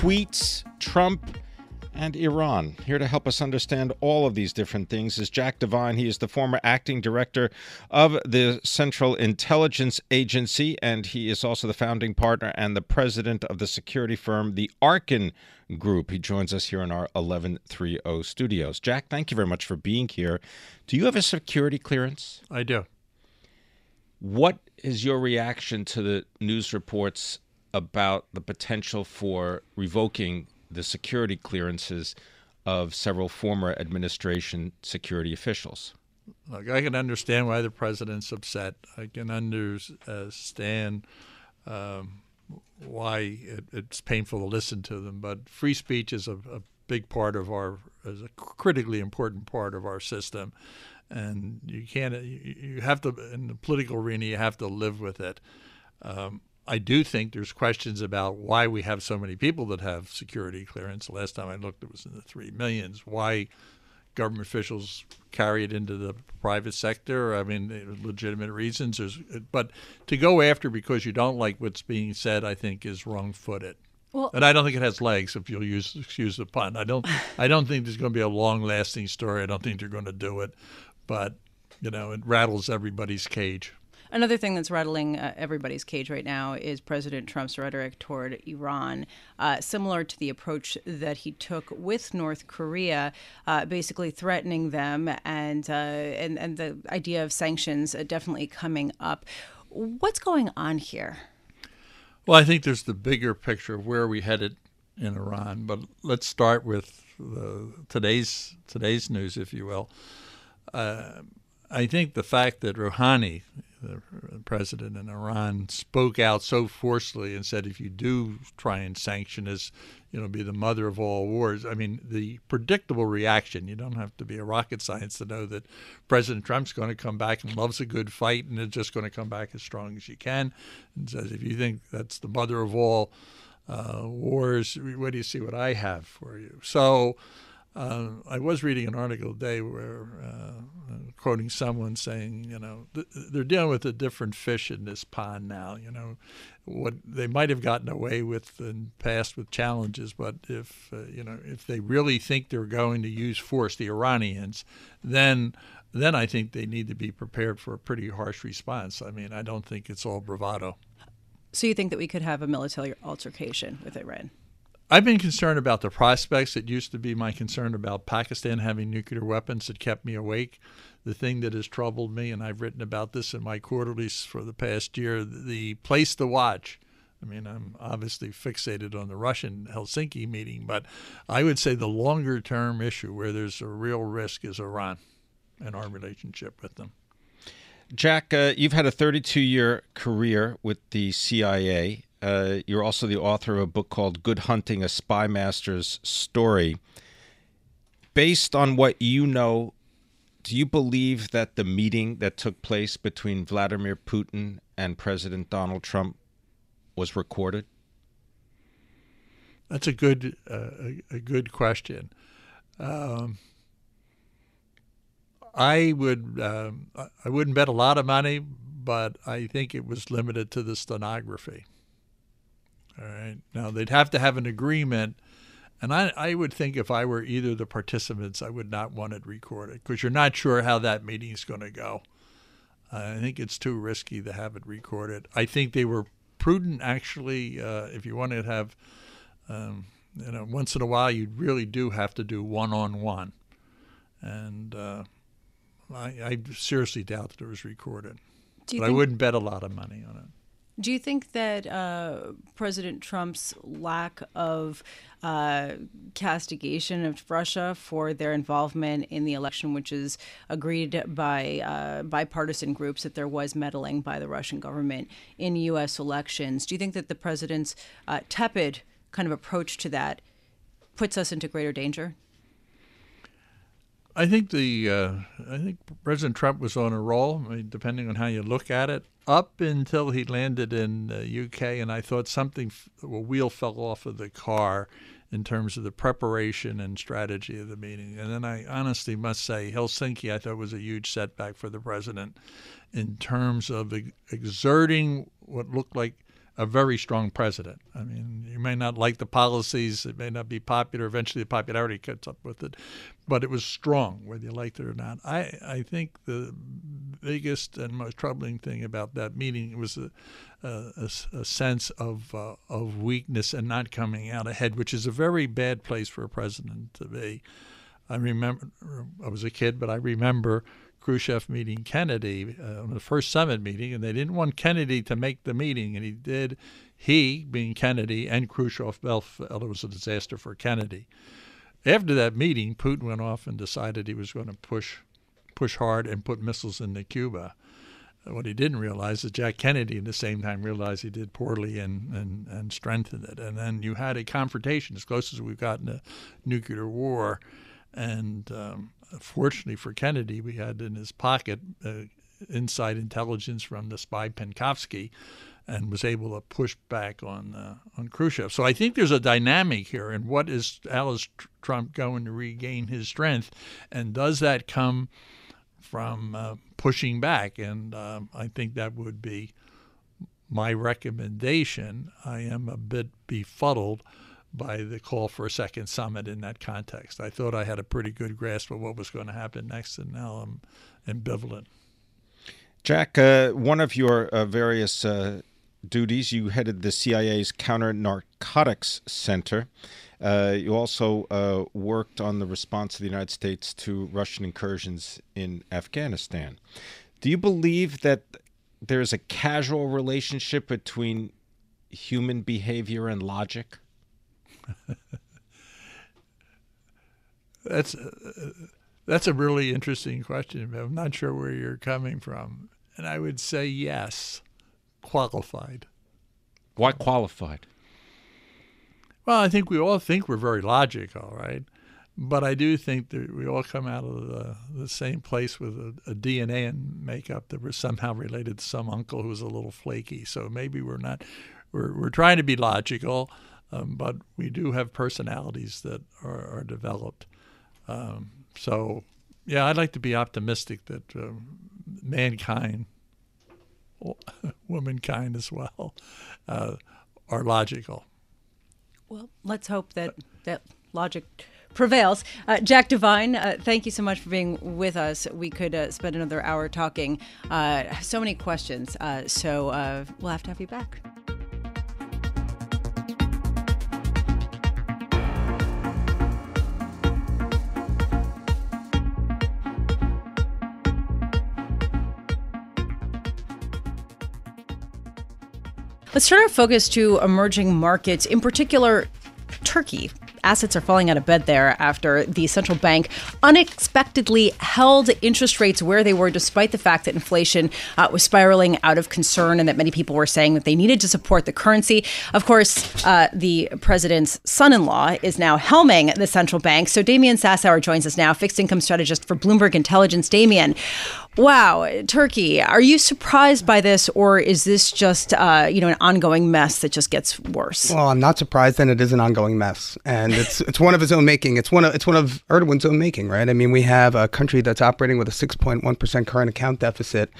tweets, Trump, and Iran. Here to help us understand all of these different things is Jack Devine. He is the former acting director of the Central Intelligence Agency, and he is also the founding partner and the president of the security firm, the Arkin Group. He joins us here in our 1130 studios. Jack, thank you very much for being here. Do you have a security clearance? I do. What is your reaction to the news reports about the potential for revoking the security clearances of several former administration security officials. Look, I can understand why the president's upset. I can understand um, why it, it's painful to listen to them. But free speech is a, a big part of our, is a critically important part of our system, and you can't. You, have to in the political arena. You have to live with it. Um, I do think there's questions about why we have so many people that have security clearance. The last time I looked, it was in the three millions. Why government officials carry it into the private sector? I mean, legitimate reasons. There's, but to go after because you don't like what's being said, I think is wrong-footed. Well, and I don't think it has legs. If you'll use excuse the pun, I don't. I don't think there's going to be a long-lasting story. I don't think they're going to do it, but you know, it rattles everybody's cage. Another thing that's rattling uh, everybody's cage right now is President Trump's rhetoric toward Iran, uh, similar to the approach that he took with North Korea, uh, basically threatening them, and uh, and and the idea of sanctions uh, definitely coming up. What's going on here? Well, I think there's the bigger picture of where we headed in Iran, but let's start with the, today's today's news, if you will. Uh, I think the fact that Rouhani, the president in Iran, spoke out so forcefully and said, if you do try and sanction us, you know, be the mother of all wars. I mean, the predictable reaction, you don't have to be a rocket science to know that President Trump's going to come back and loves a good fight and is just going to come back as strong as you can and says, if you think that's the mother of all uh, wars, what do you see what I have for you? So, uh, I was reading an article today where, uh, quoting someone saying, you know, th- they're dealing with a different fish in this pond now. You know, what they might have gotten away with in past with challenges, but if uh, you know, if they really think they're going to use force, the Iranians, then then I think they need to be prepared for a pretty harsh response. I mean, I don't think it's all bravado. So you think that we could have a military altercation with Iran? I've been concerned about the prospects. It used to be my concern about Pakistan having nuclear weapons that kept me awake. The thing that has troubled me, and I've written about this in my quarterlies for the past year, the place to watch. I mean, I'm obviously fixated on the Russian Helsinki meeting, but I would say the longer term issue where there's a real risk is Iran and our relationship with them. Jack, uh, you've had a 32 year career with the CIA. Uh, you're also the author of a book called Good Hunting, a Spy Master's Story. Based on what you know, do you believe that the meeting that took place between Vladimir Putin and President Donald Trump was recorded? That's a good uh, a, good question. Um, I would um, I wouldn't bet a lot of money, but I think it was limited to the stenography. All right. Now they'd have to have an agreement, and I I would think if I were either of the participants, I would not want it recorded because you're not sure how that meeting is going to go. I think it's too risky to have it recorded. I think they were prudent, actually. Uh, if you want to have, um, you know, once in a while, you really do have to do one-on-one, and uh, I, I, seriously doubt that it was recorded. but I wouldn't bet a lot of money on it. Do you think that uh, President Trump's lack of uh, castigation of Russia for their involvement in the election, which is agreed by uh, bipartisan groups that there was meddling by the Russian government in U.S. elections, do you think that the president's uh, tepid kind of approach to that puts us into greater danger? I think the uh, I think President Trump was on a roll. I mean, depending on how you look at it, up until he landed in the UK, and I thought something a wheel fell off of the car in terms of the preparation and strategy of the meeting. And then I honestly must say, Helsinki I thought was a huge setback for the president in terms of exerting what looked like a very strong president. I mean, you may not like the policies, it may not be popular. Eventually, the popularity catches up with it, but it was strong, whether you liked it or not. I, I think the biggest and most troubling thing about that meeting was a, a, a sense of uh, of weakness and not coming out ahead, which is a very bad place for a president to be. I remember I was a kid, but I remember Khrushchev meeting Kennedy uh, on the first summit meeting, and they didn't want Kennedy to make the meeting, and he did. He, being Kennedy, and Khrushchev felt it was a disaster for Kennedy. After that meeting, Putin went off and decided he was going to push, push hard and put missiles into Cuba. What he didn't realize is Jack Kennedy at the same time realized he did poorly and, and, and strengthened it. And then you had a confrontation as close as we've gotten to nuclear war. And um, fortunately for Kennedy, we had in his pocket uh, inside intelligence from the spy Penkovsky, and was able to push back on uh, on Khrushchev. So I think there's a dynamic here, and what is Alice Trump going to regain his strength, and does that come from uh, pushing back? And um, I think that would be my recommendation. I am a bit befuddled by the call for a second summit in that context. I thought I had a pretty good grasp of what was going to happen next, and now I'm ambivalent. Jack, uh, one of your uh, various uh, duties, you headed the CIA's Counter Narcotics Center. Uh, you also uh, worked on the response of the United States to Russian incursions in Afghanistan. Do you believe that there is a casual relationship between human behavior and logic? that's uh, that's a really interesting question. I'm not sure where you're coming from, and I would say yes, qualified. Why qualified? Well, I think we all think we're very logical, right? But I do think that we all come out of the, the same place with a, a, DNA and makeup that was somehow related to some uncle who was a little flaky. So maybe we're not. We're we're trying to be logical um, but we do have personalities that are, are developed. Um, so, yeah, I'd like to be optimistic that uh, mankind, womankind as well, uh, are logical. Well, let's hope that that logic prevails. Uh, Jack Devine, uh, thank you so much for being with us. We could uh, spend another hour talking. Uh, so many questions. Uh, so uh, we'll have to have you back. Let's turn our focus to emerging markets, in particular, Turkey. assets are falling out of bed there after the central bank unexpectedly held interest rates where they were, despite the fact that inflation uh, was spiraling out of concern and that many people were saying that they needed to support the currency. Of course, uh, the president's son in law is now helming the central bank. So Damian Sassower joins us now, fixed income strategist for Bloomberg Intelligence. Damian, Wow, Turkey. Are you surprised by this, or is this just uh, you know an ongoing mess that just gets worse? Well, I'm not surprised, and it is an ongoing mess, and it's it's one of his own making. It's one of it's one of Erdogan's own making, right? I mean, we have a country that's operating with a 6.1 percent current account deficit.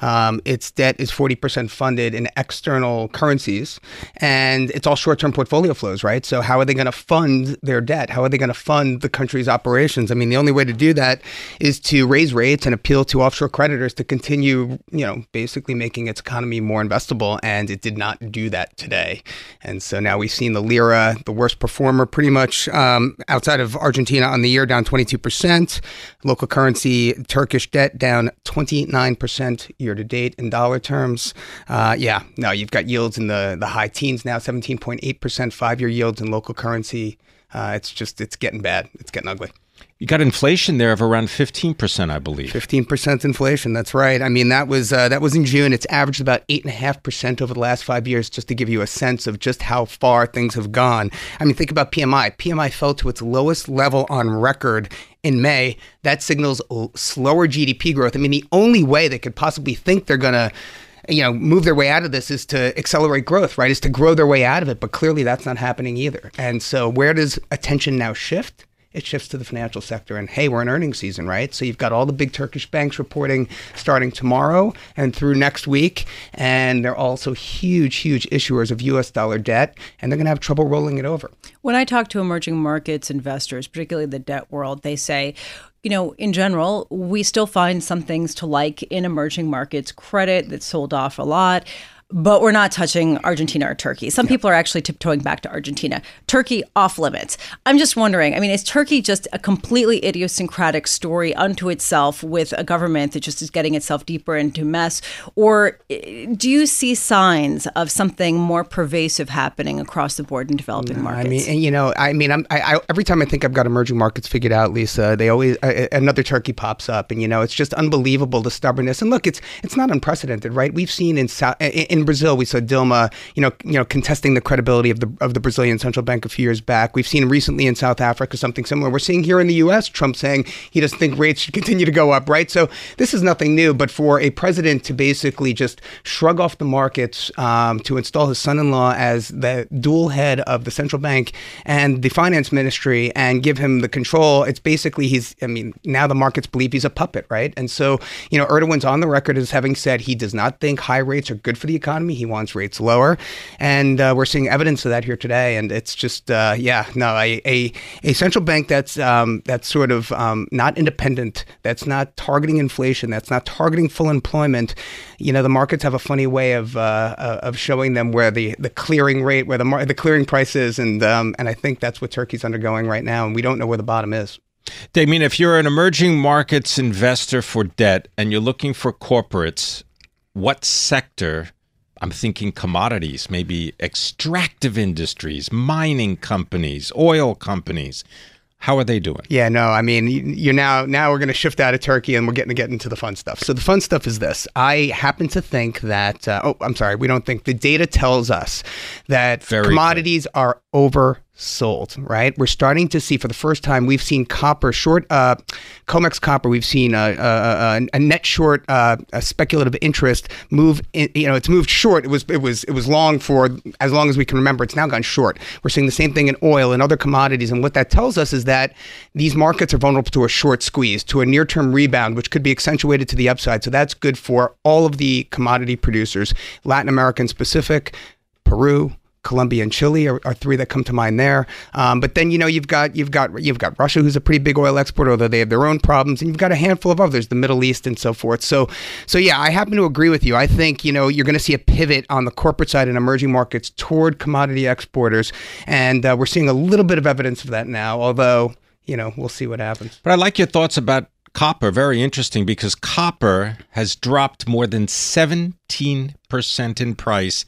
Um, its debt is 40 percent funded in external currencies, and it's all short-term portfolio flows, right? So how are they going to fund their debt? How are they going to fund the country's operations? I mean, the only way to do that is to raise rates and appeal to offshore creditors to continue, you know, basically making its economy more investable. And it did not do that today. And so now we've seen the lira, the worst performer pretty much um, outside of Argentina on the year, down 22%. Local currency, Turkish debt down 29% year to date in dollar terms. Uh, yeah, no, you've got yields in the, the high teens now, 17.8% five year yields in local currency. Uh, it's just, it's getting bad. It's getting ugly. You got inflation there of around 15%, I believe. 15% inflation. That's right. I mean, that was uh, that was in June. It's averaged about 8.5% over the last five years, just to give you a sense of just how far things have gone. I mean, think about PMI. PMI fell to its lowest level on record in May. That signals slower GDP growth. I mean, the only way they could possibly think they're going to you know, move their way out of this is to accelerate growth, right? Is to grow their way out of it. But clearly that's not happening either. And so where does attention now shift? It shifts to the financial sector. And hey, we're in earnings season, right? So you've got all the big Turkish banks reporting starting tomorrow and through next week. And they're also huge, huge issuers of US dollar debt, and they're going to have trouble rolling it over. When I talk to emerging markets investors, particularly the debt world, they say, you know, in general, we still find some things to like in emerging markets. Credit that's sold off a lot but we're not touching Argentina or Turkey. Some yeah. people are actually tiptoeing back to Argentina. Turkey off limits. I'm just wondering, I mean, is Turkey just a completely idiosyncratic story unto itself with a government that just is getting itself deeper into mess? Or eh, do you see signs of something more pervasive happening across the board in developing no, markets? I mean, and, you know, I mean, I'm, I, I, every time I think I've got emerging markets figured out, Lisa, they always, uh, another Turkey pops up. And, you know, it's just unbelievable the stubbornness. And look, it's, it's not unprecedented, right? We've seen in, in in Brazil, we saw Dilma, you know, you know, contesting the credibility of the of the Brazilian central bank a few years back. We've seen recently in South Africa something similar. We're seeing here in the U.S. Trump saying he doesn't think rates should continue to go up. Right. So this is nothing new. But for a president to basically just shrug off the markets um, to install his son-in-law as the dual head of the central bank and the finance ministry and give him the control, it's basically he's. I mean, now the markets believe he's a puppet, right? And so you know, Erdogan's on the record as having said he does not think high rates are good for the economy. He wants rates lower, and uh, we're seeing evidence of that here today. And it's just, uh, yeah, no, a, a, a central bank that's um, that's sort of um, not independent, that's not targeting inflation, that's not targeting full employment. You know, the markets have a funny way of uh, uh of showing them where the, the clearing rate, where the mar- the clearing price is, and um, and I think that's what Turkey's undergoing right now, and we don't know where the bottom is. I mean, if you're an emerging markets investor for debt and you're looking for corporates, what sector I'm thinking commodities, maybe extractive industries, mining companies, oil companies. How are they doing? Yeah, no, I mean, you're now now we're going to shift out of Turkey and we're getting to get into the fun stuff. So the fun stuff is this: I happen to think that uh, oh, I'm sorry, we don't think the data tells us that Very commodities good. are over sold, right? We're starting to see for the first time, we've seen copper short, uh, COMEX copper, we've seen a, a, a net short, uh, a speculative interest move, in, you know, it's moved short. It was, it was, it was long for as long as we can remember. It's now gone short. We're seeing the same thing in oil and other commodities. And what that tells us is that these markets are vulnerable to a short squeeze, to a near term rebound, which could be accentuated to the upside. So that's good for all of the commodity producers, Latin American specific, Peru, Colombia and Chile are, are, three that come to mind there. Um, but then you know you've got you've got you've got Russia, who's a pretty big oil exporter, although they have their own problems, and you've got a handful of others, the Middle East and so forth. So so yeah, I happen to agree with you. I think you know you're going to see a pivot on the corporate side in emerging markets toward commodity exporters, and uh, we're seeing a little bit of evidence of that now. Although you know we'll see what happens. But I like your thoughts about copper. Very interesting because copper has dropped more than 17% in price,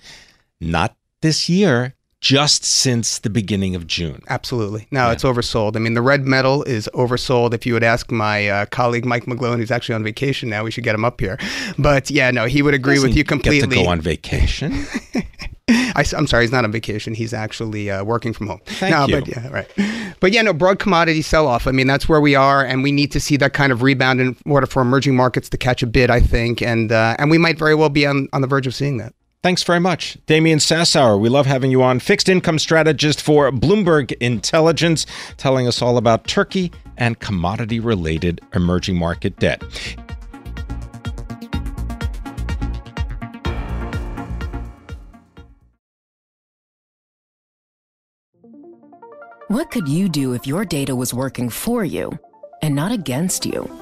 not this year just since the beginning of June. Absolutely. No, yeah. it's oversold. I mean, the red metal is oversold. If you would ask my uh, colleague Mike McGlone, who's actually on vacation now, we should get him up here. But yeah, no, he would agree with you completely. Get to go on vacation. I, am sorry, he's not on vacation. He's actually uh, working from home. Thank no, you. But yeah, right. But yeah, no, broad commodity sell off. I mean, that's where we are, and we need to see that kind of rebound in order for emerging markets to catch a bid, I think. And uh, and we might very well be on, on the verge of seeing that. Thanks very much. Damian Sassower, we love having you on, fixed income strategist for Bloomberg Intelligence, telling us all about Turkey and commodity related emerging market debt. What could you do if your data was working for you and not against you?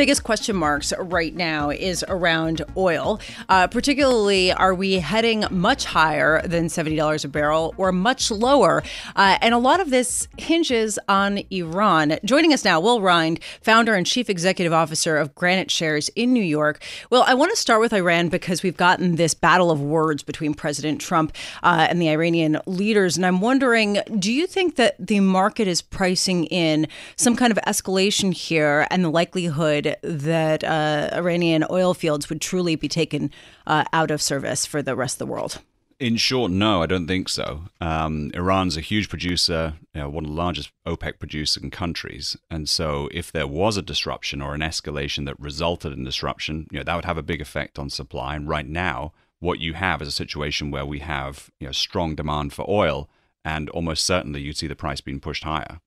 Biggest question marks right now is around oil. Uh, particularly, are we heading much higher than $70 a barrel or much lower? Uh, and a lot of this hinges on Iran. Joining us now, Will Rhind, founder and chief executive officer of Granite Shares in New York. Well, I want to start with Iran because we've gotten this battle of words between President Trump uh, and the Iranian leaders. And I'm wondering do you think that the market is pricing in some kind of escalation here and the likelihood? That uh, Iranian oil fields would truly be taken uh, out of service for the rest of the world? In short, no, I don't think so. Um, Iran's a huge producer, you know, one of the largest OPEC producing countries, and so if there was a disruption or an escalation that resulted in disruption, you know, that would have a big effect on supply. And right now, what you have is a situation where we have you know, strong demand for oil, and almost certainly you'd see the price being pushed higher.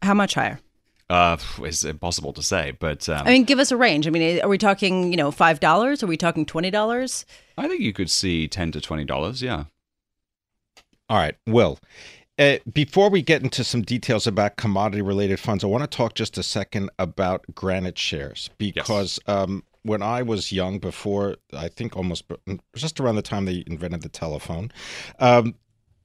How much higher? Uh, it's impossible to say, but um, I mean, give us a range. I mean, are we talking, you know, five dollars? Are we talking twenty dollars? I think you could see ten to twenty dollars. Yeah. All right, Will. Uh, before we get into some details about commodity related funds, I want to talk just a second about Granite shares because yes. um, when I was young, before I think almost just around the time they invented the telephone, um,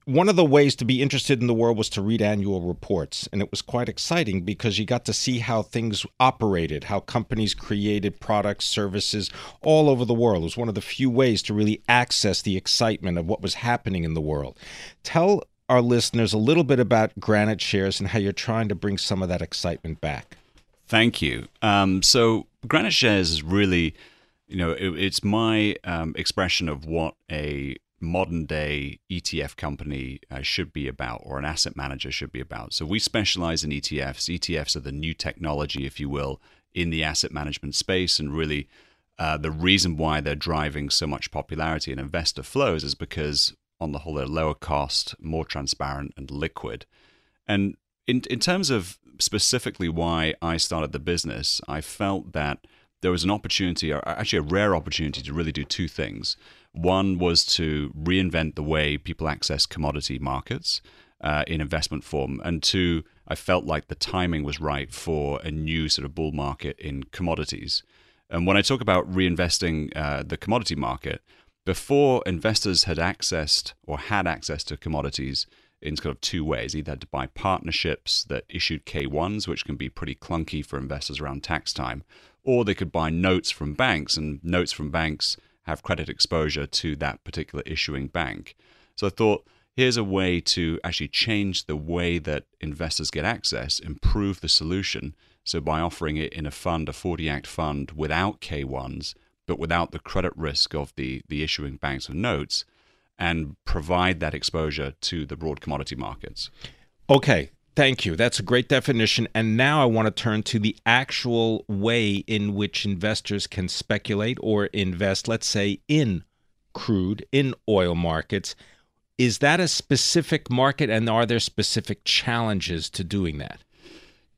one of the ways to be interested in the world was to read annual reports. And it was quite exciting because you got to see how things operated, how companies created products, services all over the world. It was one of the few ways to really access the excitement of what was happening in the world. Tell our listeners a little bit about Granite Shares and how you're trying to bring some of that excitement back. Thank you. Um, so, Granite Shares is really, you know, it, it's my um, expression of what a modern day ETF company uh, should be about, or an asset manager should be about. So we specialize in ETFs. ETFs are the new technology, if you will, in the asset management space. And really, uh, the reason why they're driving so much popularity and investor flows is because, on the whole, they're lower cost, more transparent, and liquid. And in, in terms of specifically why I started the business, I felt that there was an opportunity, or actually a rare opportunity, to really do two things. One was to reinvent the way people access commodity markets uh, in investment form, and two, I felt like the timing was right for a new sort of bull market in commodities. And when I talk about reinvesting uh, the commodity market, before investors had accessed or had access to commodities in sort of two ways. Either had to buy partnerships that issued K1s, which can be pretty clunky for investors around tax time, or they could buy notes from banks, and notes from banks have credit exposure to that particular issuing bank. So I thought, here's a way to actually change the way that investors get access, improve the solution. So by offering it in a fund, a 40 Act fund without K1s, but without the credit risk of the, the issuing banks of notes, and provide that exposure to the broad commodity markets. Okay, Thank you. That's a great definition. And now I want to turn to the actual way in which investors can speculate or invest, let's say, in crude, in oil markets. Is that a specific market and are there specific challenges to doing that?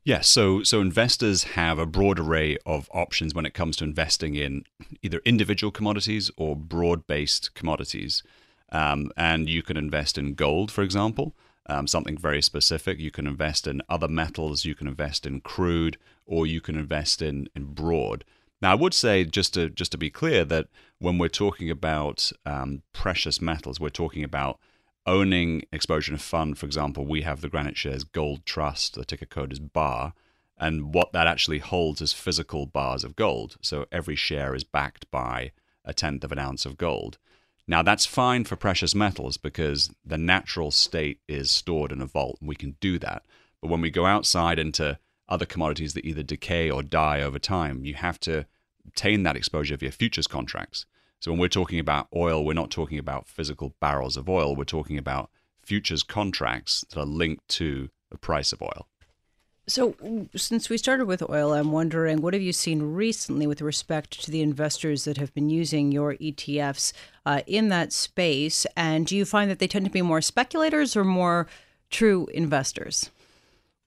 Yes, so so investors have a broad array of options when it comes to investing in either individual commodities or broad-based commodities, um, and you can invest in gold, for example, um, something very specific. You can invest in other metals, you can invest in crude, or you can invest in in broad. Now, I would say just to just to be clear that when we're talking about um, precious metals, we're talking about owning exposure in fund, for example, we have the Granite Shares Gold Trust, the ticker code is BAR, and what that actually holds is physical bars of gold. So every share is backed by a tenth of an ounce of gold. Now, that's fine for precious metals because the natural state is stored in a vault, and we can do that. But when we go outside into other commodities that either decay or die over time, you have to obtain that exposure via futures contracts. So when we're talking about oil, we're not talking about physical barrels of oil. We're talking about futures contracts that are linked to the price of oil. So, since we started with oil, I'm wondering what have you seen recently with respect to the investors that have been using your ETFs uh, in that space? And do you find that they tend to be more speculators or more true investors?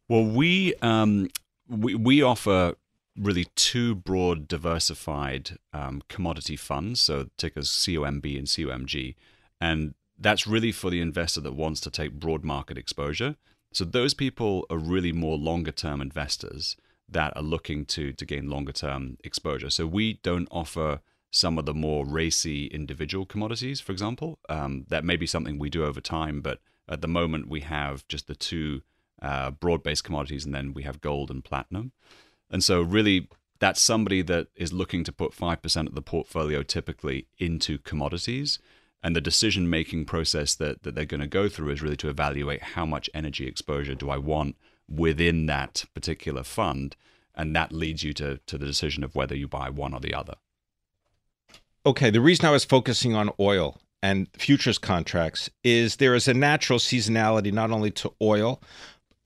Well, we um, we, we offer really two broad diversified um, commodity funds, so tickers COMB and COMG. And that's really for the investor that wants to take broad market exposure. So those people are really more longer term investors that are looking to to gain longer term exposure. So we don't offer some of the more racy individual commodities, for example. Um, that may be something we do over time, but at the moment we have just the two uh, broad based commodities, and then we have gold and platinum. And so, really, that's somebody that is looking to put 5% of the portfolio typically into commodities. And the decision making process that, that they're going to go through is really to evaluate how much energy exposure do I want within that particular fund. And that leads you to, to the decision of whether you buy one or the other. Okay, the reason I was focusing on oil and futures contracts is there is a natural seasonality not only to oil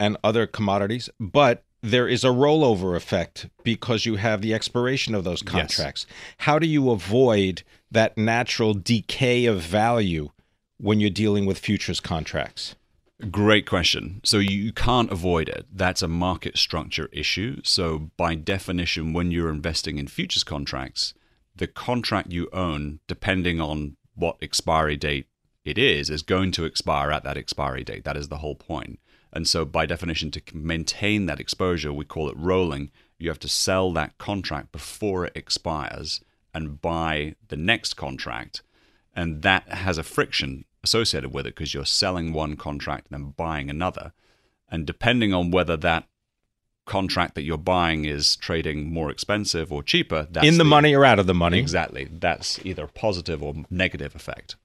and other commodities, but there is a rollover effect because you have the expiration of those contracts. Yes. How do you avoid that natural decay of value when you're dealing with futures contracts? Great question. So you can't avoid it. That's a market structure issue. So, by definition, when you're investing in futures contracts, the contract you own, depending on what expiry date it is, is going to expire at that expiry date. That is the whole point. And so, by definition, to maintain that exposure, we call it rolling. You have to sell that contract before it expires and buy the next contract. And that has a friction associated with it because you're selling one contract and then buying another. And depending on whether that contract that you're buying is trading more expensive or cheaper, that's in the, the money or out of the money. Exactly. That's either a positive or negative effect.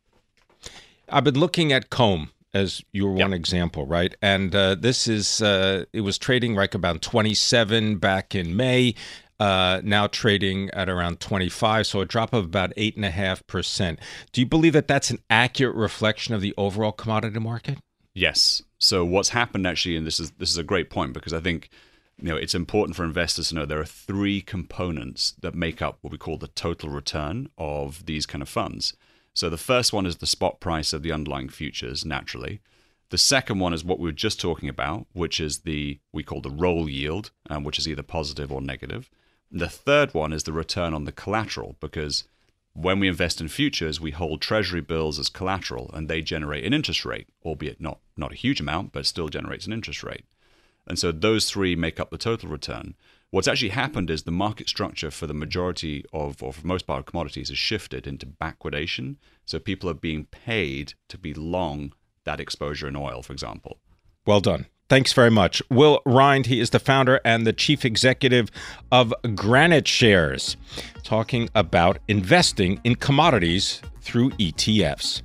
I've been looking at COMB as your yep. one example, right? And uh, this is uh, it was trading like about 27 back in May. Uh, now trading at around 25, so a drop of about eight and a half percent. Do you believe that that's an accurate reflection of the overall commodity market? Yes. So what's happened actually, and this is this is a great point because I think you know it's important for investors to know there are three components that make up what we call the total return of these kind of funds. So the first one is the spot price of the underlying futures, naturally. The second one is what we were just talking about, which is the we call the roll yield, um, which is either positive or negative. And the third one is the return on the collateral, because when we invest in futures, we hold treasury bills as collateral, and they generate an interest rate, albeit not not a huge amount, but still generates an interest rate. And so those three make up the total return. What's actually happened is the market structure for the majority of, or for most part of commodities, has shifted into backwardation. So people are being paid to be long that exposure in oil, for example. Well done. Thanks very much. Will Rhind, he is the founder and the chief executive of Granite Shares, talking about investing in commodities through ETFs.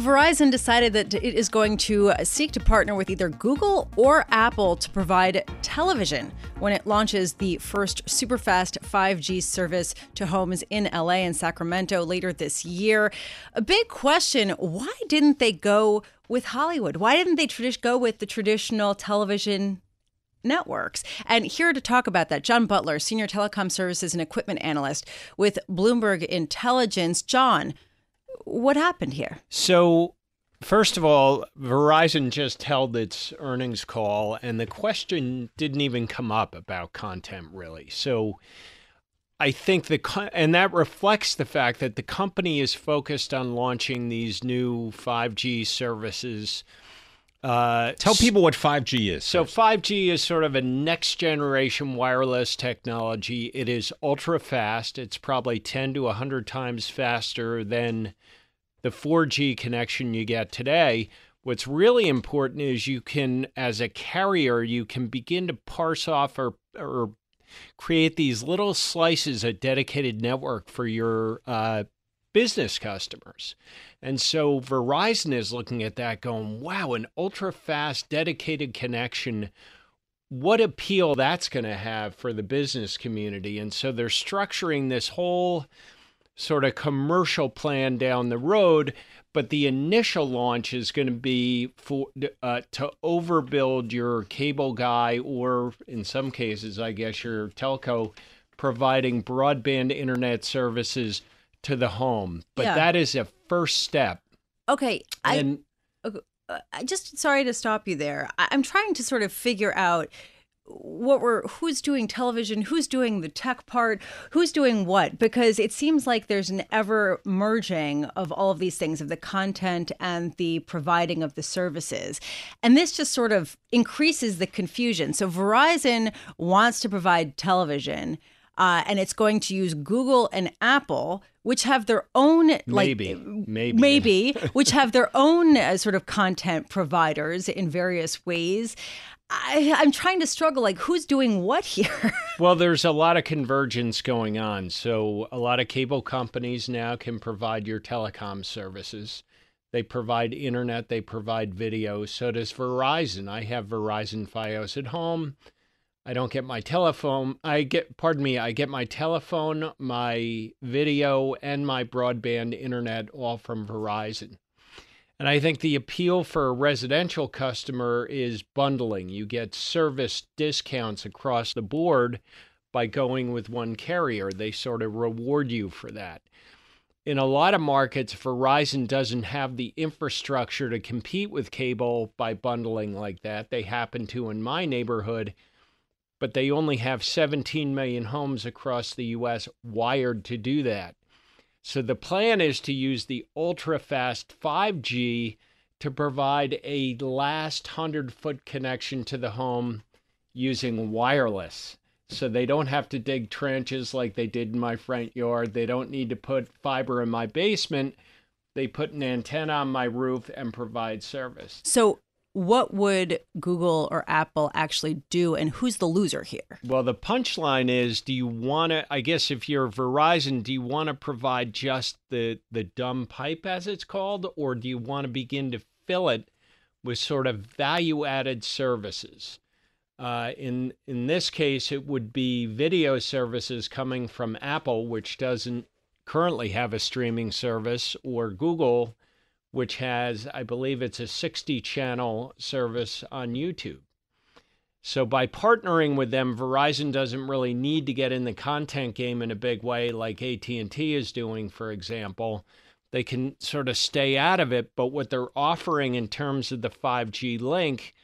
Well, Verizon decided that it is going to seek to partner with either Google or Apple to provide television when it launches the first superfast 5G service to homes in LA and Sacramento later this year. A big question why didn't they go with Hollywood? Why didn't they go with the traditional television networks. And here to talk about that, John Butler, Senior Telecom Services and Equipment Analyst with Bloomberg Intelligence. John, what happened here? So, first of all, Verizon just held its earnings call, and the question didn't even come up about content, really. So, I think the and that reflects the fact that the company is focused on launching these new 5G services. Uh, Tell people what 5G is. So, 5G is sort of a next generation wireless technology. It is ultra fast. It's probably 10 to 100 times faster than the 4G connection you get today. What's really important is you can, as a carrier, you can begin to parse off or, or create these little slices of dedicated network for your uh, business customers. And so Verizon is looking at that going, wow, an ultra fast, dedicated connection. What appeal that's going to have for the business community. And so they're structuring this whole sort of commercial plan down the road but the initial launch is going to be for uh, to overbuild your cable guy or in some cases i guess your telco providing broadband internet services to the home but yeah. that is a first step. Okay and, i uh, just sorry to stop you there. I'm trying to sort of figure out what we're who's doing television who's doing the tech part who's doing what because it seems like there's an ever merging of all of these things of the content and the providing of the services. And this just sort of increases the confusion. So verizon wants to provide television uh, and it's going to use google and apple which have their own like maybe maybe maybe which have their own uh, sort of content providers in various ways I, I'm trying to struggle like who's doing what here? well, there's a lot of convergence going on. So, a lot of cable companies now can provide your telecom services. They provide internet, they provide video. So does Verizon. I have Verizon Fios at home. I don't get my telephone. I get, pardon me, I get my telephone, my video, and my broadband internet all from Verizon. And I think the appeal for a residential customer is bundling. You get service discounts across the board by going with one carrier. They sort of reward you for that. In a lot of markets, Verizon doesn't have the infrastructure to compete with cable by bundling like that. They happen to in my neighborhood, but they only have 17 million homes across the U.S. wired to do that. So the plan is to use the ultra fast 5G to provide a last 100 foot connection to the home using wireless. So they don't have to dig trenches like they did in my front yard. They don't need to put fiber in my basement. They put an antenna on my roof and provide service. So what would Google or Apple actually do, and who's the loser here? Well, the punchline is: Do you want to? I guess if you're Verizon, do you want to provide just the the dumb pipe, as it's called, or do you want to begin to fill it with sort of value-added services? Uh, in in this case, it would be video services coming from Apple, which doesn't currently have a streaming service, or Google which has, I believe it's a 60 channel service on YouTube. So by partnering with them, Verizon doesn't really need to get in the content game in a big way like AT&T is doing, for example. They can sort of stay out of it, but what they're offering in terms of the 5G link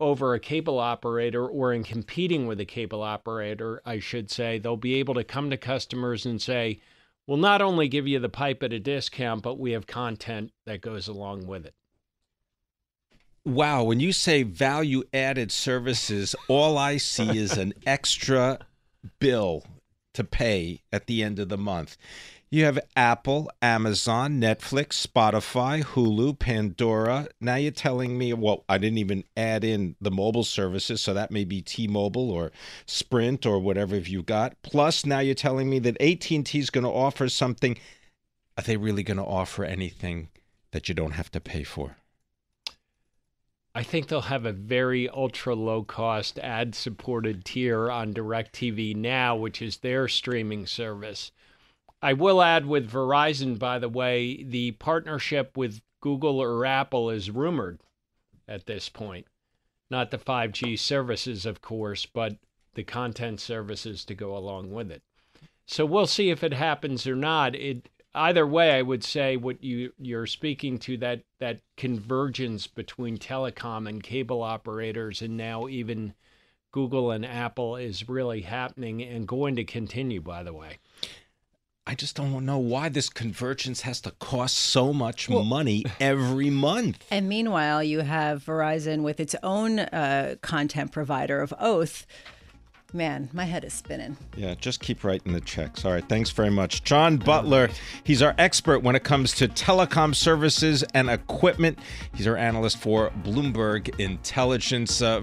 over a cable operator or in competing with a cable operator, I should say, they'll be able to come to customers and say, We'll not only give you the pipe at a discount, but we have content that goes along with it. Wow, when you say value added services, all I see is an extra bill to pay at the end of the month. You have Apple, Amazon, Netflix, Spotify, Hulu, Pandora. Now you're telling me, well, I didn't even add in the mobile services, so that may be T-Mobile or Sprint or whatever you've got. Plus, now you're telling me that AT&T is going to offer something. Are they really going to offer anything that you don't have to pay for? I think they'll have a very ultra low cost ad supported tier on DirecTV Now, which is their streaming service. I will add with Verizon, by the way, the partnership with Google or Apple is rumored at this point. Not the 5G services, of course, but the content services to go along with it. So we'll see if it happens or not. It either way, I would say what you you're speaking to that that convergence between telecom and cable operators, and now even Google and Apple is really happening and going to continue. By the way. I just don't know why this convergence has to cost so much well, money every month. And meanwhile, you have Verizon with its own uh, content provider of Oath Man, my head is spinning. Yeah, just keep writing the checks. All right, thanks very much. John Butler, he's our expert when it comes to telecom services and equipment. He's our analyst for Bloomberg Intelligence. Uh,